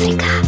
Música.